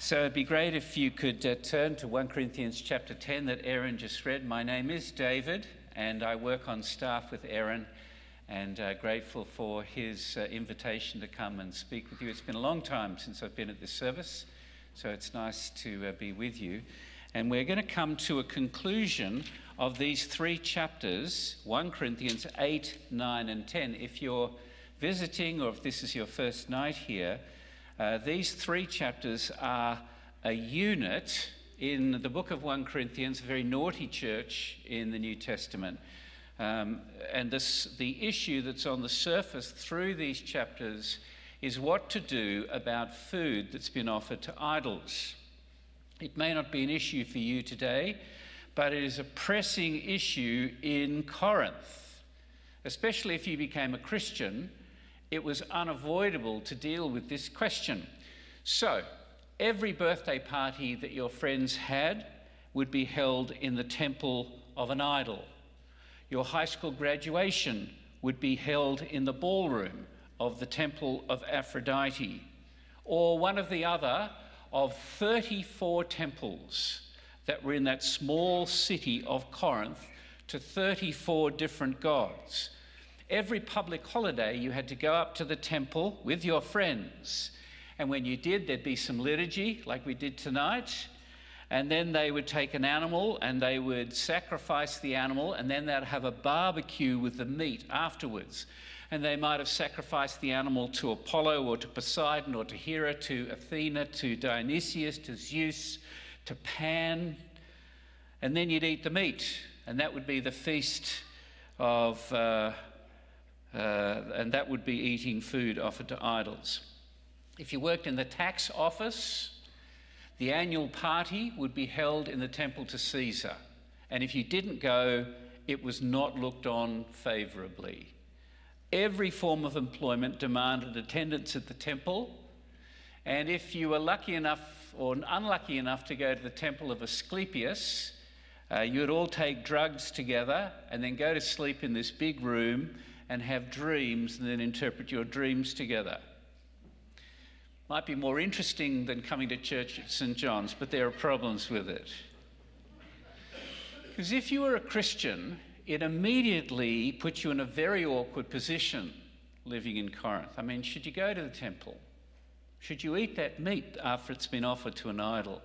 So it'd be great if you could uh, turn to 1 Corinthians chapter 10 that Aaron just read. My name is David, and I work on staff with Aaron, and uh, grateful for his uh, invitation to come and speak with you. It's been a long time since I've been at this service, so it's nice to uh, be with you. And we're going to come to a conclusion of these three chapters 1 Corinthians 8, 9, and 10. If you're visiting, or if this is your first night here, uh, these three chapters are a unit in the book of 1 Corinthians, a very naughty church in the New Testament. Um, and this, the issue that's on the surface through these chapters is what to do about food that's been offered to idols. It may not be an issue for you today, but it is a pressing issue in Corinth, especially if you became a Christian it was unavoidable to deal with this question. So, every birthday party that your friends had would be held in the temple of an idol. Your high school graduation would be held in the ballroom of the temple of Aphrodite, or one of the other of 34 temples that were in that small city of Corinth to 34 different gods every public holiday, you had to go up to the temple with your friends. And when you did, there'd be some liturgy, like we did tonight. And then they would take an animal and they would sacrifice the animal, and then they'd have a barbecue with the meat afterwards. And they might have sacrificed the animal to Apollo or to Poseidon or to Hera, to Athena, to Dionysius, to Zeus, to Pan. And then you'd eat the meat, and that would be the feast of. Uh, uh, and that would be eating food offered to idols. If you worked in the tax office, the annual party would be held in the temple to Caesar. And if you didn't go, it was not looked on favourably. Every form of employment demanded attendance at the temple. And if you were lucky enough or unlucky enough to go to the temple of Asclepius, uh, you would all take drugs together and then go to sleep in this big room and have dreams and then interpret your dreams together. Might be more interesting than coming to church at St. John's, but there are problems with it. Because if you were a Christian, it immediately puts you in a very awkward position living in Corinth. I mean, should you go to the temple? Should you eat that meat after it's been offered to an idol?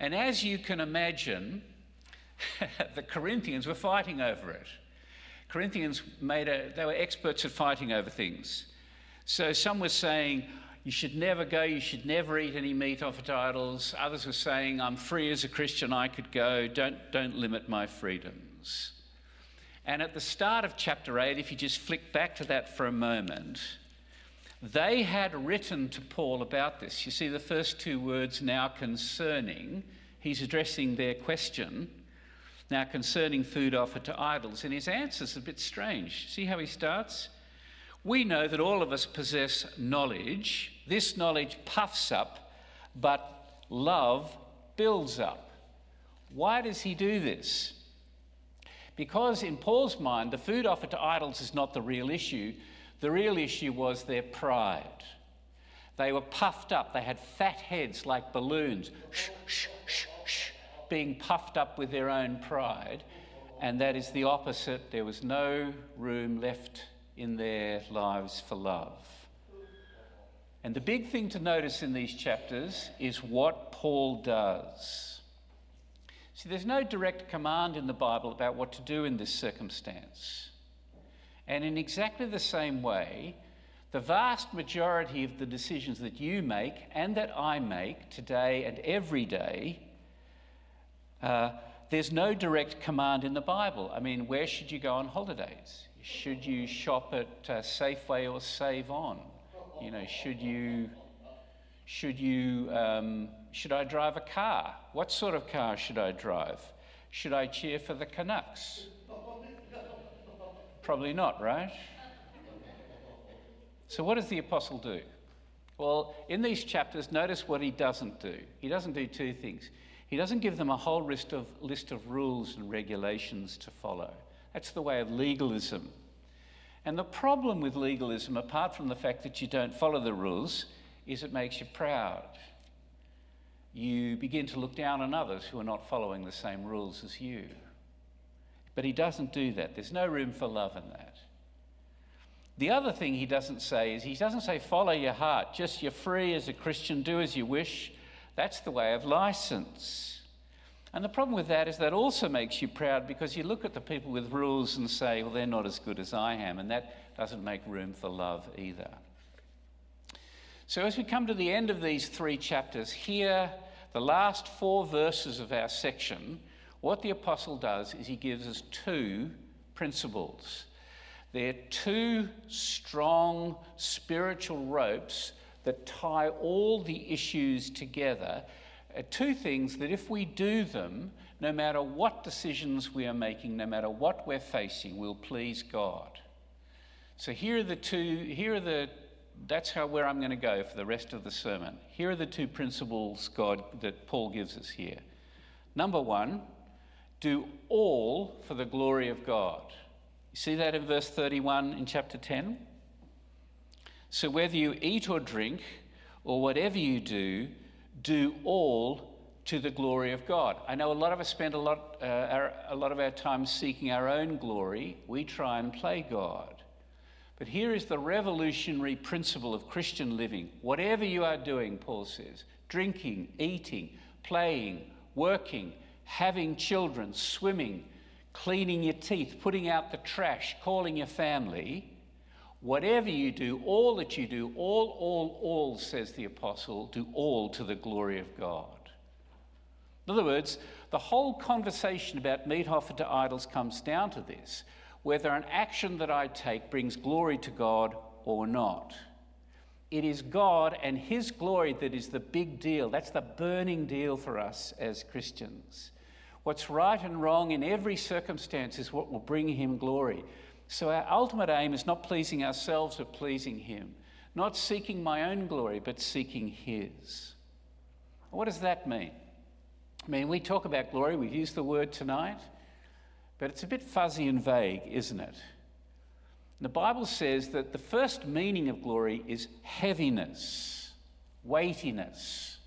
And as you can imagine, the Corinthians were fighting over it. Corinthians made a, they were experts at fighting over things. So some were saying, you should never go, you should never eat any meat offered to idols. Others were saying, I'm free as a Christian, I could go, don't, don't limit my freedoms. And at the start of chapter 8, if you just flick back to that for a moment, they had written to Paul about this. You see the first two words now concerning, he's addressing their question. Now, concerning food offered to idols, and his answer is a bit strange. See how he starts? We know that all of us possess knowledge. This knowledge puffs up, but love builds up. Why does he do this? Because in Paul's mind, the food offered to idols is not the real issue. The real issue was their pride. They were puffed up, they had fat heads like balloons. Shh, shh, shh, shh being puffed up with their own pride, and that is the opposite. There was no room left in their lives for love. And the big thing to notice in these chapters is what Paul does. See, there's no direct command in the Bible about what to do in this circumstance. And in exactly the same way, the vast majority of the decisions that you make and that I make today and every day uh, there's no direct command in the Bible. I mean, where should you go on holidays? Should you shop at uh, Safeway or Save On? You know, should you should you um, should I drive a car? What sort of car should I drive? Should I cheer for the Canucks? Probably not, right? So, what does the apostle do? Well, in these chapters, notice what he doesn't do. He doesn't do two things. He doesn't give them a whole list of, list of rules and regulations to follow. That's the way of legalism. And the problem with legalism, apart from the fact that you don't follow the rules, is it makes you proud. you begin to look down on others who are not following the same rules as you. But he doesn't do that. There's no room for love in that. The other thing he doesn't say is he doesn't say, follow your heart, just you're free as a Christian, do as you wish. That's the way of license. And the problem with that is that also makes you proud because you look at the people with rules and say, well, they're not as good as I am. And that doesn't make room for love either. So, as we come to the end of these three chapters, here, the last four verses of our section, what the apostle does is he gives us two principles. They're two strong spiritual ropes that tie all the issues together. Uh, two things that, if we do them, no matter what decisions we are making, no matter what we're facing, will please God. So here are the two, here are the that's how where I'm going to go for the rest of the sermon. Here are the two principles God that Paul gives us here. Number one, do all for the glory of God. You see that in verse 31 in chapter 10? So whether you eat or drink or whatever you do, do all to the glory of God. I know a lot of us spend a lot, uh, our, a lot of our time seeking our own glory. We try and play God. But here is the revolutionary principle of Christian living. Whatever you are doing, Paul says drinking, eating, playing, working, having children, swimming, cleaning your teeth, putting out the trash, calling your family whatever you do, all that you do, all, all, all, says the apostle, do all to the glory of God. In other words, the whole conversation about meat offered to idols comes down to this whether an action that I take brings glory to God or not. It is God and His glory that is the big deal. That's the burning deal for us as Christians. What's right and wrong in every circumstance is what will bring Him glory. So our ultimate aim is not pleasing ourselves, but pleasing Him. Not seeking my own glory, but seeking His. What does that mean? I mean, we talk about glory, we've used the word tonight. But it's a bit fuzzy and vague, isn't it? The Bible says that the first meaning of glory is heaviness, weightiness.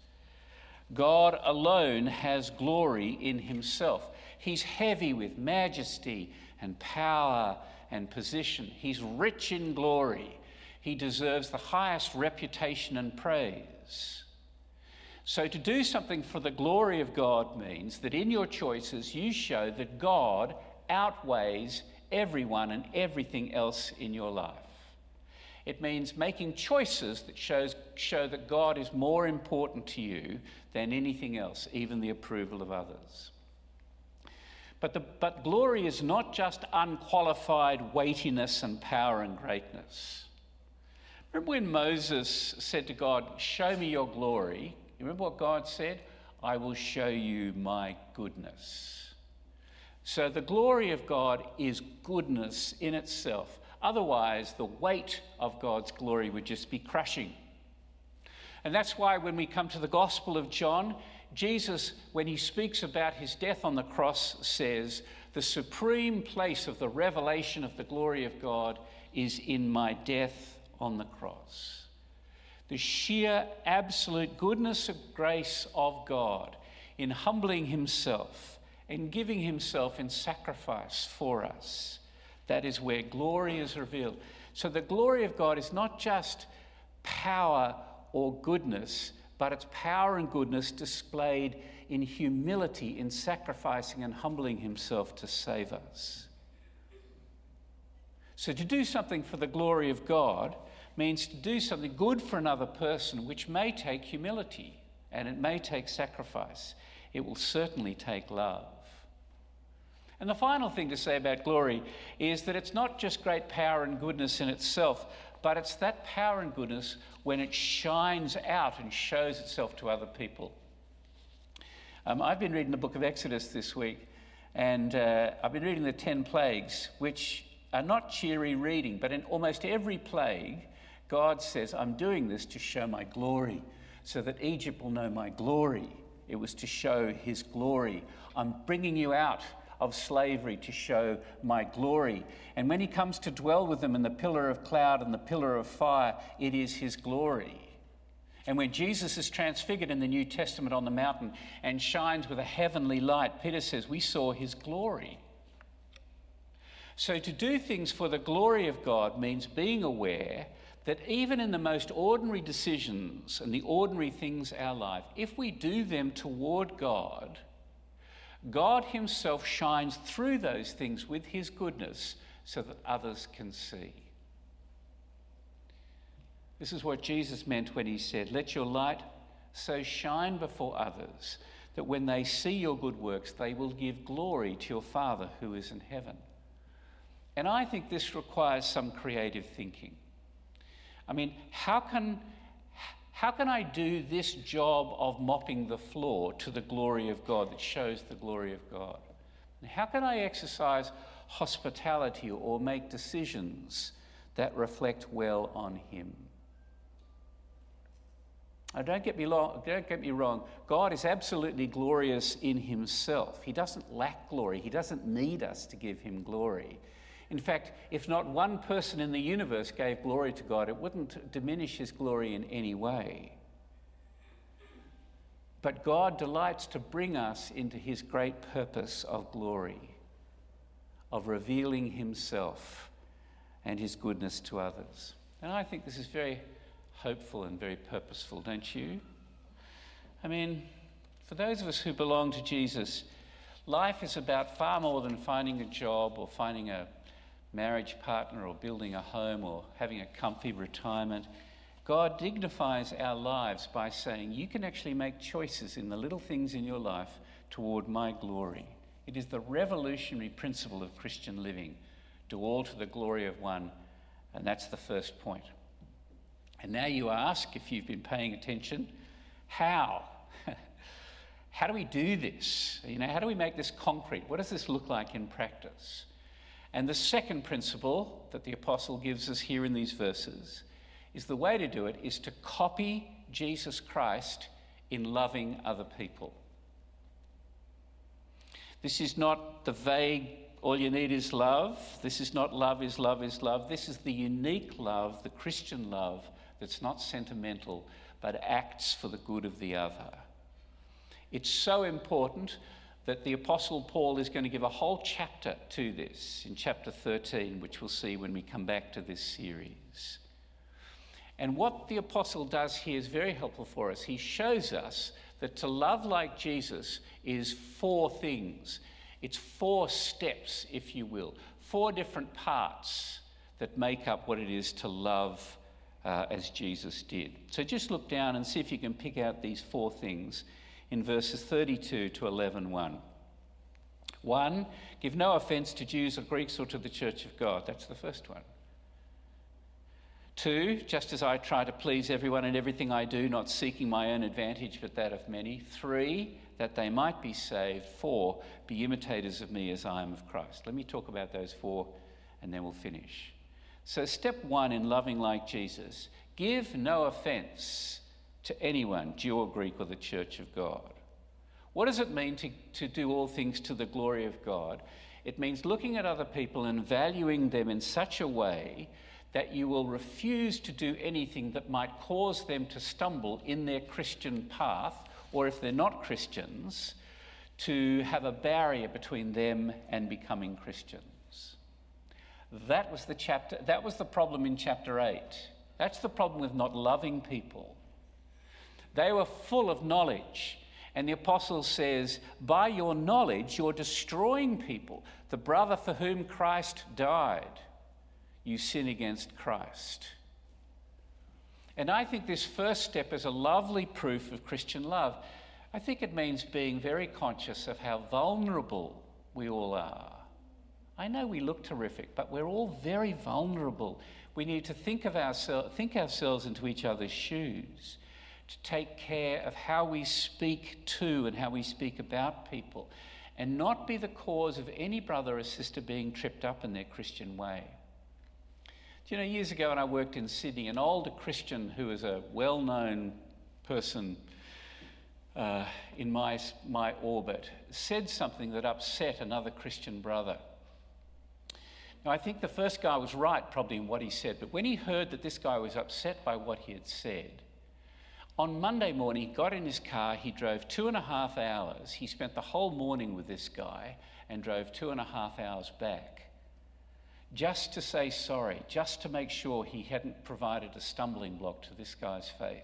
God alone has glory in himself. He's heavy with majesty and power and position. He's rich in glory. He deserves the highest reputation and praise. So, to do something for the glory of God means that in your choices you show that God outweighs everyone and everything else in your life. It means making choices that shows, show that God is more important to you than anything else, even the approval of others. But, the, but glory is not just unqualified weightiness and power and greatness. Remember when Moses said to God, Show me your glory? You remember what God said? I will show you my goodness. So the glory of God is goodness in itself. Otherwise, the weight of God's glory would just be crushing. And that's why when we come to the Gospel of John, Jesus, when he speaks about his death on the cross, says, The supreme place of the revelation of the glory of God is in my death on the cross the sheer absolute goodness of grace of God in humbling himself and giving himself in sacrifice for us. That is where glory is revealed. So the glory of God is not just power or goodness, but it's power and goodness displayed in humility, in sacrificing and humbling himself to save us. So to do something for the glory of God means to do something good for another person, which may take humility and it may take sacrifice. It will certainly take love. And the final thing to say about glory is that it's not just great power and goodness in itself, but it's that power and goodness when it shines out and shows itself to other people. Um, I've been reading the book of Exodus this week, and uh, I've been reading the 10 plagues, which are not cheery reading, but in almost every plague, God says, I'm doing this to show my glory, so that Egypt will know my glory. It was to show his glory. I'm bringing you out of slavery to show my glory. And when he comes to dwell with them in the pillar of cloud and the pillar of fire, it is his glory. And when Jesus is transfigured in the New Testament on the mountain and shines with a heavenly light, Peter says, We saw his glory. So to do things for the glory of God means being aware that even in the most ordinary decisions and the ordinary things our life, if we do them toward God, God Himself shines through those things with His goodness so that others can see. This is what Jesus meant when He said, Let your light so shine before others that when they see your good works, they will give glory to your Father who is in heaven. And I think this requires some creative thinking. I mean, how can, how can I do this job of mopping the floor to the glory of God that shows the glory of God? And how can I exercise hospitality or make decisions that reflect well on Him? Now, don't get, me long, don't get me wrong, God is absolutely glorious in Himself. He doesn't lack glory, He doesn't need us to give Him glory. In fact, if not one person in the universe gave glory to God, it wouldn't diminish his glory in any way. But God delights to bring us into his great purpose of glory, of revealing himself and his goodness to others. And I think this is very hopeful and very purposeful, don't you? I mean, for those of us who belong to Jesus, life is about far more than finding a job or finding a marriage partner or building a home or having a comfy retirement. God dignifies our lives by saying, You can actually make choices in the little things in your life toward my glory. It is the revolutionary principle of Christian living do all to the glory of one, and that's the first point. And now you ask, if you've been paying attention, how? how do we do this? You know, how do we make this concrete? What does this look like in practice? And the second principle that the apostle gives us here in these verses is the way to do it is to copy Jesus Christ in loving other people. This is not the vague, all you need is love. This is not love is love is love. This is the unique love, the Christian love, that's not sentimental, but acts for the good of the other. It's so important that the Apostle Paul is going to give a whole chapter to this in chapter 13, which we'll see when we come back to this series. And what the Apostle does here is very helpful for us. He shows us that to love like Jesus is four things. It's four steps, if you will, four different parts that make up what it is to love uh, as Jesus did. So just look down and see if you can pick out these four things in verses 32 to 11 1. 1. Give no offense to Jews or Greeks or to the church of God. That's the first one. 2. Just as I try to please everyone in everything I do, not seeking my own advantage but that of many. 3. That they might be saved. 4. Be imitators of me as I am of Christ. Let me talk about those four and then we'll finish. So, step one in loving like Jesus give no offense to anyone, Jew or Greek or the church of God. What does it mean to, to do all things to the glory of God? It means looking at other people and valuing them in such a way that you will refuse to do anything that might cause them to stumble in their Christian path, or if they're not Christians, to have a barrier between them and becoming Christians. That was the chapter that was the problem in chapter 8. That's the problem with not loving people. They were full of knowledge. And the apostle says, By your knowledge, you're destroying people. The brother for whom Christ died, you sin against Christ. And I think this first step is a lovely proof of Christian love. I think it means being very conscious of how vulnerable we all are. I know we look terrific, but we're all very vulnerable. We need to think of ourselves, think ourselves into each other's shoes to take care of how we speak to and how we speak about people, and not be the cause of any brother or sister being tripped up in their Christian way. Do you know, years ago when I worked in Sydney, an older Christian who was a well known person uh, in my, my orbit said something that upset another Christian brother. Now, I think the first guy was right, probably, in what he said, but when he heard that this guy was upset by what he had said, On Monday morning, he got in his car, he drove two and a half hours. He spent the whole morning with this guy and drove two and a half hours back just to say sorry, just to make sure he hadn't provided a stumbling block to this guy's faith.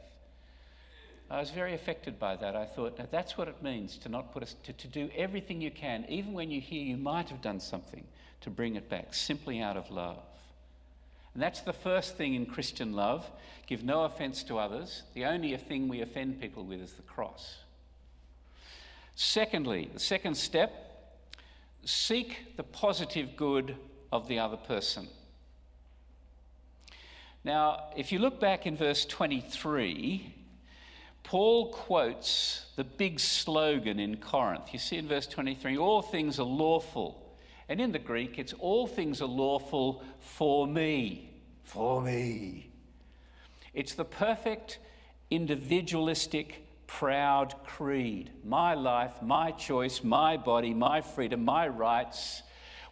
I was very affected by that. I thought, now that's what it means to not put to, to do everything you can, even when you hear you might have done something, to bring it back, simply out of love. And that's the first thing in Christian love give no offense to others. The only thing we offend people with is the cross. Secondly, the second step seek the positive good of the other person. Now, if you look back in verse 23, Paul quotes the big slogan in Corinth. You see in verse 23 all things are lawful. And in the Greek, it's all things are lawful for me. For me. It's the perfect individualistic, proud creed. My life, my choice, my body, my freedom, my rights.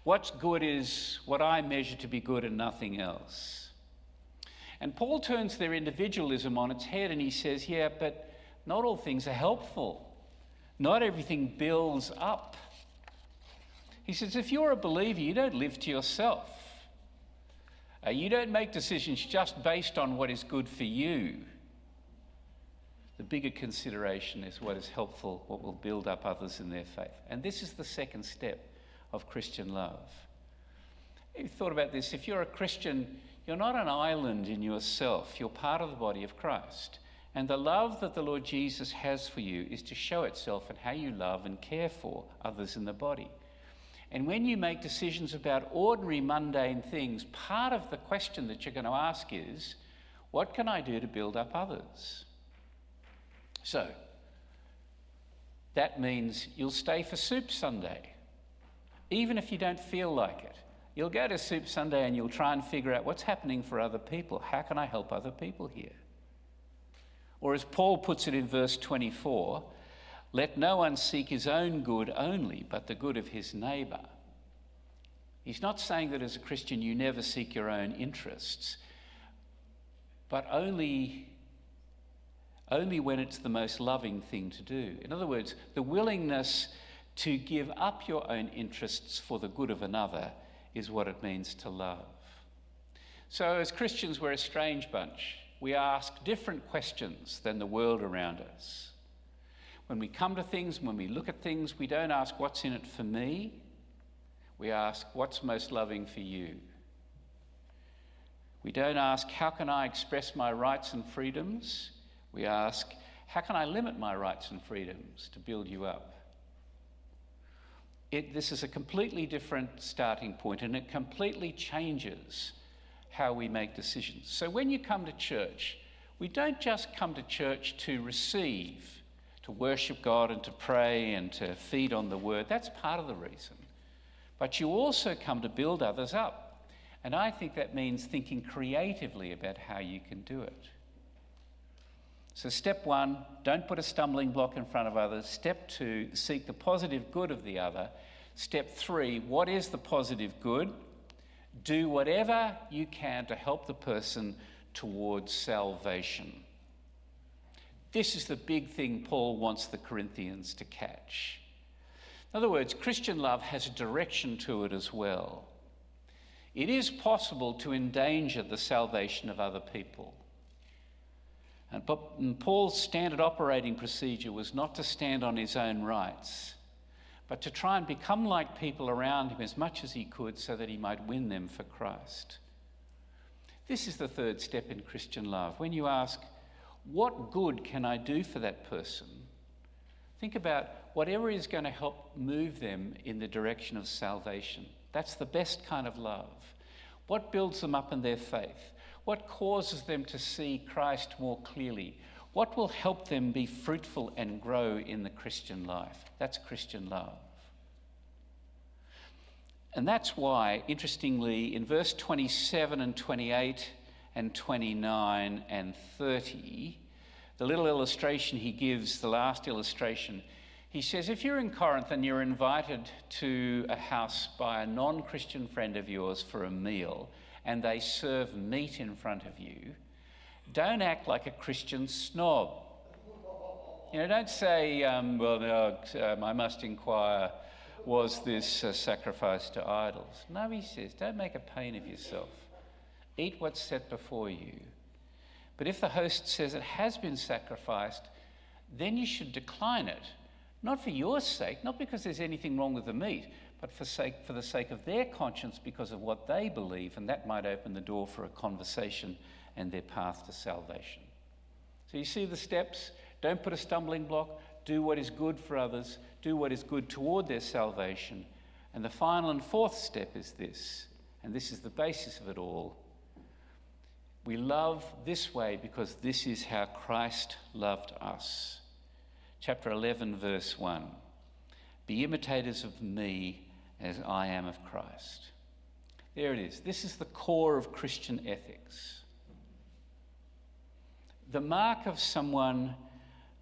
What's good is what I measure to be good and nothing else. And Paul turns their individualism on its head and he says, Yeah, but not all things are helpful. Not everything builds up. He says, If you're a believer, you don't live to yourself. Uh, you don't make decisions just based on what is good for you. The bigger consideration is what is helpful, what will build up others in their faith. And this is the second step of Christian love. Have you thought about this? If you're a Christian, you're not an island in yourself, you're part of the body of Christ. And the love that the Lord Jesus has for you is to show itself in how you love and care for others in the body. And when you make decisions about ordinary, mundane things, part of the question that you're going to ask is what can I do to build up others? So, that means you'll stay for Soup Sunday, even if you don't feel like it. You'll go to Soup Sunday and you'll try and figure out what's happening for other people. How can I help other people here? Or as Paul puts it in verse 24, let no one seek his own good only, but the good of his neighbour. He's not saying that as a Christian you never seek your own interests, but only, only when it's the most loving thing to do. In other words, the willingness to give up your own interests for the good of another is what it means to love. So, as Christians, we're a strange bunch we ask different questions than the world around us. When we come to things, when we look at things, we don't ask, What's in it for me? We ask, What's most loving for you? We don't ask, How can I express my rights and freedoms? We ask, How can I limit my rights and freedoms to build you up? It, this is a completely different starting point, and it completely changes how we make decisions. So when you come to church, we don't just come to church to receive, to worship God and to pray and to feed on the word. That's part of the reason. But you also come to build others up. And I think that means thinking creatively about how you can do it. So, step one, don't put a stumbling block in front of others. Step two, seek the positive good of the other. Step three, what is the positive good? Do whatever you can to help the person towards salvation. This is the big thing Paul wants the Corinthians to catch. In other words, Christian love has a direction to it as well. It is possible to endanger the salvation of other people. And Paul's standard operating procedure was not to stand on his own rights, but to try and become like people around him as much as he could so that he might win them for Christ. This is the third step in Christian love. When you ask, What good can I do for that person? Think about whatever is going to help move them in the direction of salvation. That's the best kind of love. What builds them up in their faith? What causes them to see Christ more clearly? What will help them be fruitful and grow in the Christian life? That's Christian love. And that's why, interestingly, in verse 27 and 28 and 29 and 30, the little illustration he gives, the last illustration, he says, If you're in Corinth and you're invited to a house by a non Christian friend of yours for a meal, and they serve meat in front of you, don't act like a Christian snob. You know, don't say, um, well, no, um, I must inquire, was this uh, sacrifice to idols? No, he says, don't make a pain of yourself. Eat what's set before you. But if the host says it has been sacrificed, then you should decline it. Not for your sake, not because there's anything wrong with the meat, but for, sake, for the sake of their conscience because of what they believe, and that might open the door for a conversation and their path to salvation. So you see the steps? Don't put a stumbling block. Do what is good for others. Do what is good toward their salvation. And the final and fourth step is this, and this is the basis of it all. We love this way because this is how Christ loved us. Chapter 11, verse 1 Be imitators of me as I am of Christ. There it is. This is the core of Christian ethics. The mark of someone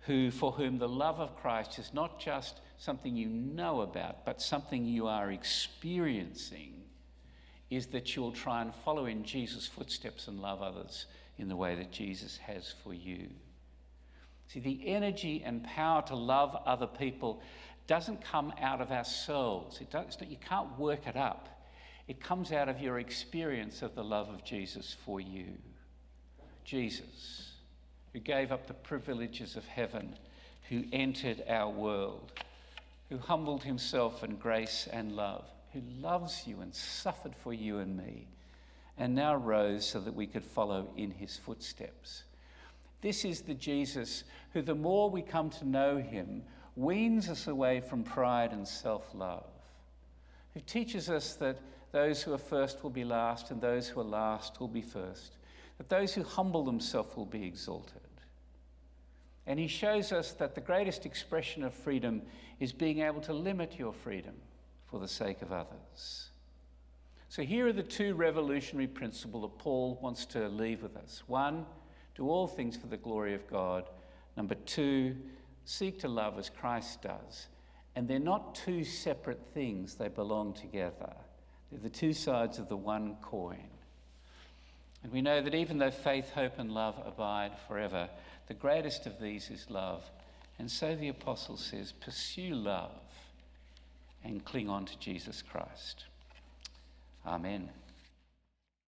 who, for whom the love of Christ is not just something you know about, but something you are experiencing, is that you'll try and follow in Jesus' footsteps and love others in the way that Jesus has for you. See, the energy and power to love other people doesn't come out of ourselves. It does, you can't work it up. It comes out of your experience of the love of Jesus for you. Jesus who gave up the privileges of heaven, who entered our world, who humbled himself in grace and love, who loves you and suffered for you and me, and now rose so that we could follow in his footsteps. This is the Jesus who, the more we come to know him, weans us away from pride and self love, who teaches us that those who are first will be last, and those who are last will be first that those who humble themselves will be exalted. And he shows us that the greatest expression of freedom is being able to limit your freedom for the sake of others. So here are the two revolutionary principles that Paul wants to leave with us. One, do all things for the glory of God. Number two, seek to love as Christ does. And they're not two separate things, they belong together. They're the two sides of the one coin. And we know that even though faith, hope, and love abide forever, the greatest of these is love. And so the apostle says, pursue love and cling on to Jesus Christ. Amen.